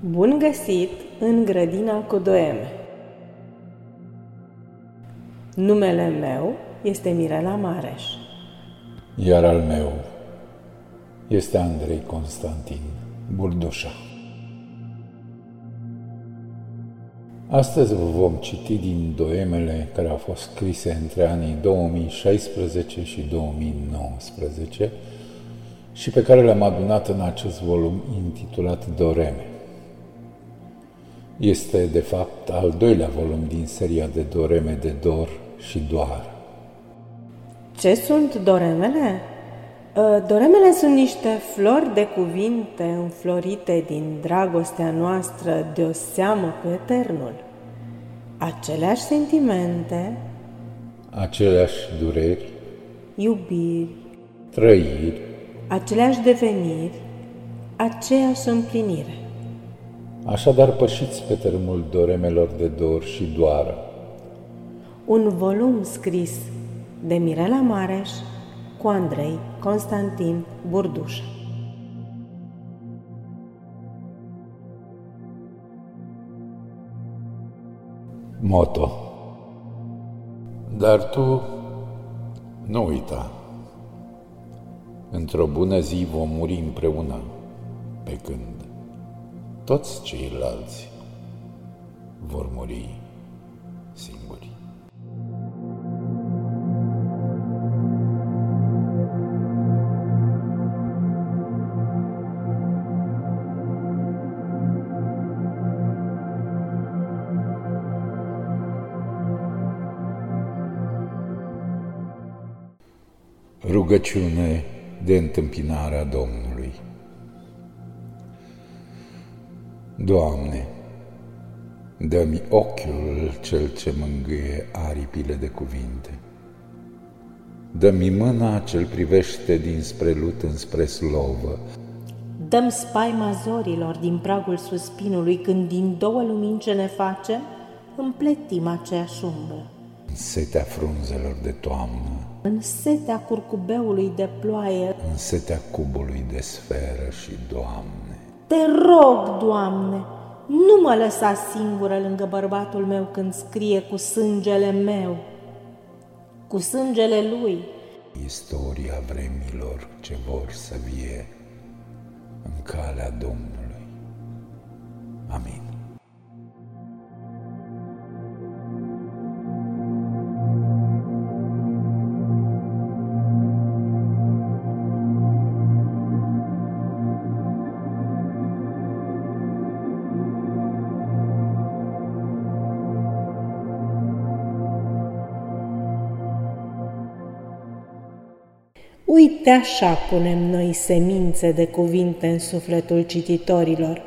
Bun găsit în grădina cu doeme! Numele meu este Mirela Mareș. Iar al meu este Andrei Constantin Burdușa. Astăzi vă vom citi din doemele care au fost scrise între anii 2016 și 2019 și pe care le-am adunat în acest volum intitulat Doreme. Este, de fapt, al doilea volum din seria de doreme de dor și doar. Ce sunt doremele? Ă, doremele sunt niște flori de cuvinte înflorite din dragostea noastră de o seamă cu Eternul. Aceleași sentimente, Aceleași dureri, iubiri, trăiri, aceleași deveniri, aceeași împlinire. așadar pășiți pe tărâmul doremelor de dor și doară. Un volum scris de Mirela Mareș cu Andrei Constantin Burduș. Moto Dar tu nu uita. Într-o bună zi vom muri împreună, pe când toți ceilalți vor muri Rugăciune de întâmpinare a Domnului. Doamne, dă-mi ochiul cel ce mângâie aripile de cuvinte. Dă-mi mâna cel privește dinspre lut înspre slovă. Dăm spaima zorilor din pragul suspinului când din două lumini ce ne facem împletim aceeași umbră. Setea frunzelor de toamnă, În setea curcubeului de ploaie, în setea cubului de sferă și Doamne. te rog, Doamne, nu mă lăsa singură lângă bărbatul meu când scrie cu sângele meu, cu sângele lui. Istoria vremilor ce vor să vie în calea Domnului. Amin. Uite așa punem noi semințe de cuvinte în sufletul cititorilor.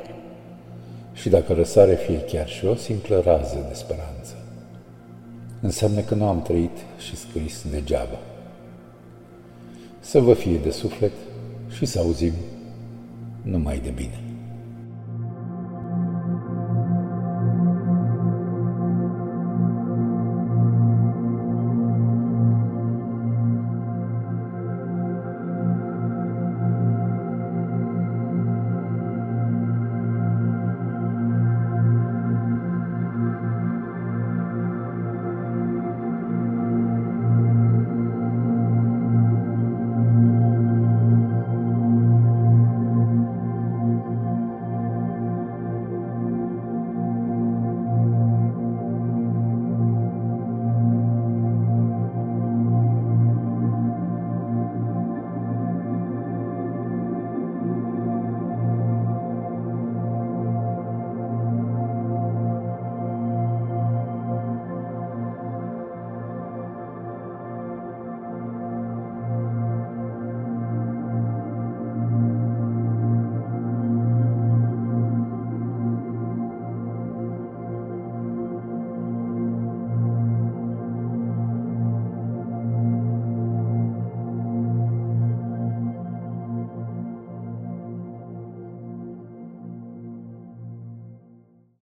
Și dacă răsare fie chiar și o simplă rază de speranță, înseamnă că nu am trăit și scris degeaba. Să vă fie de suflet și să auzim numai de bine.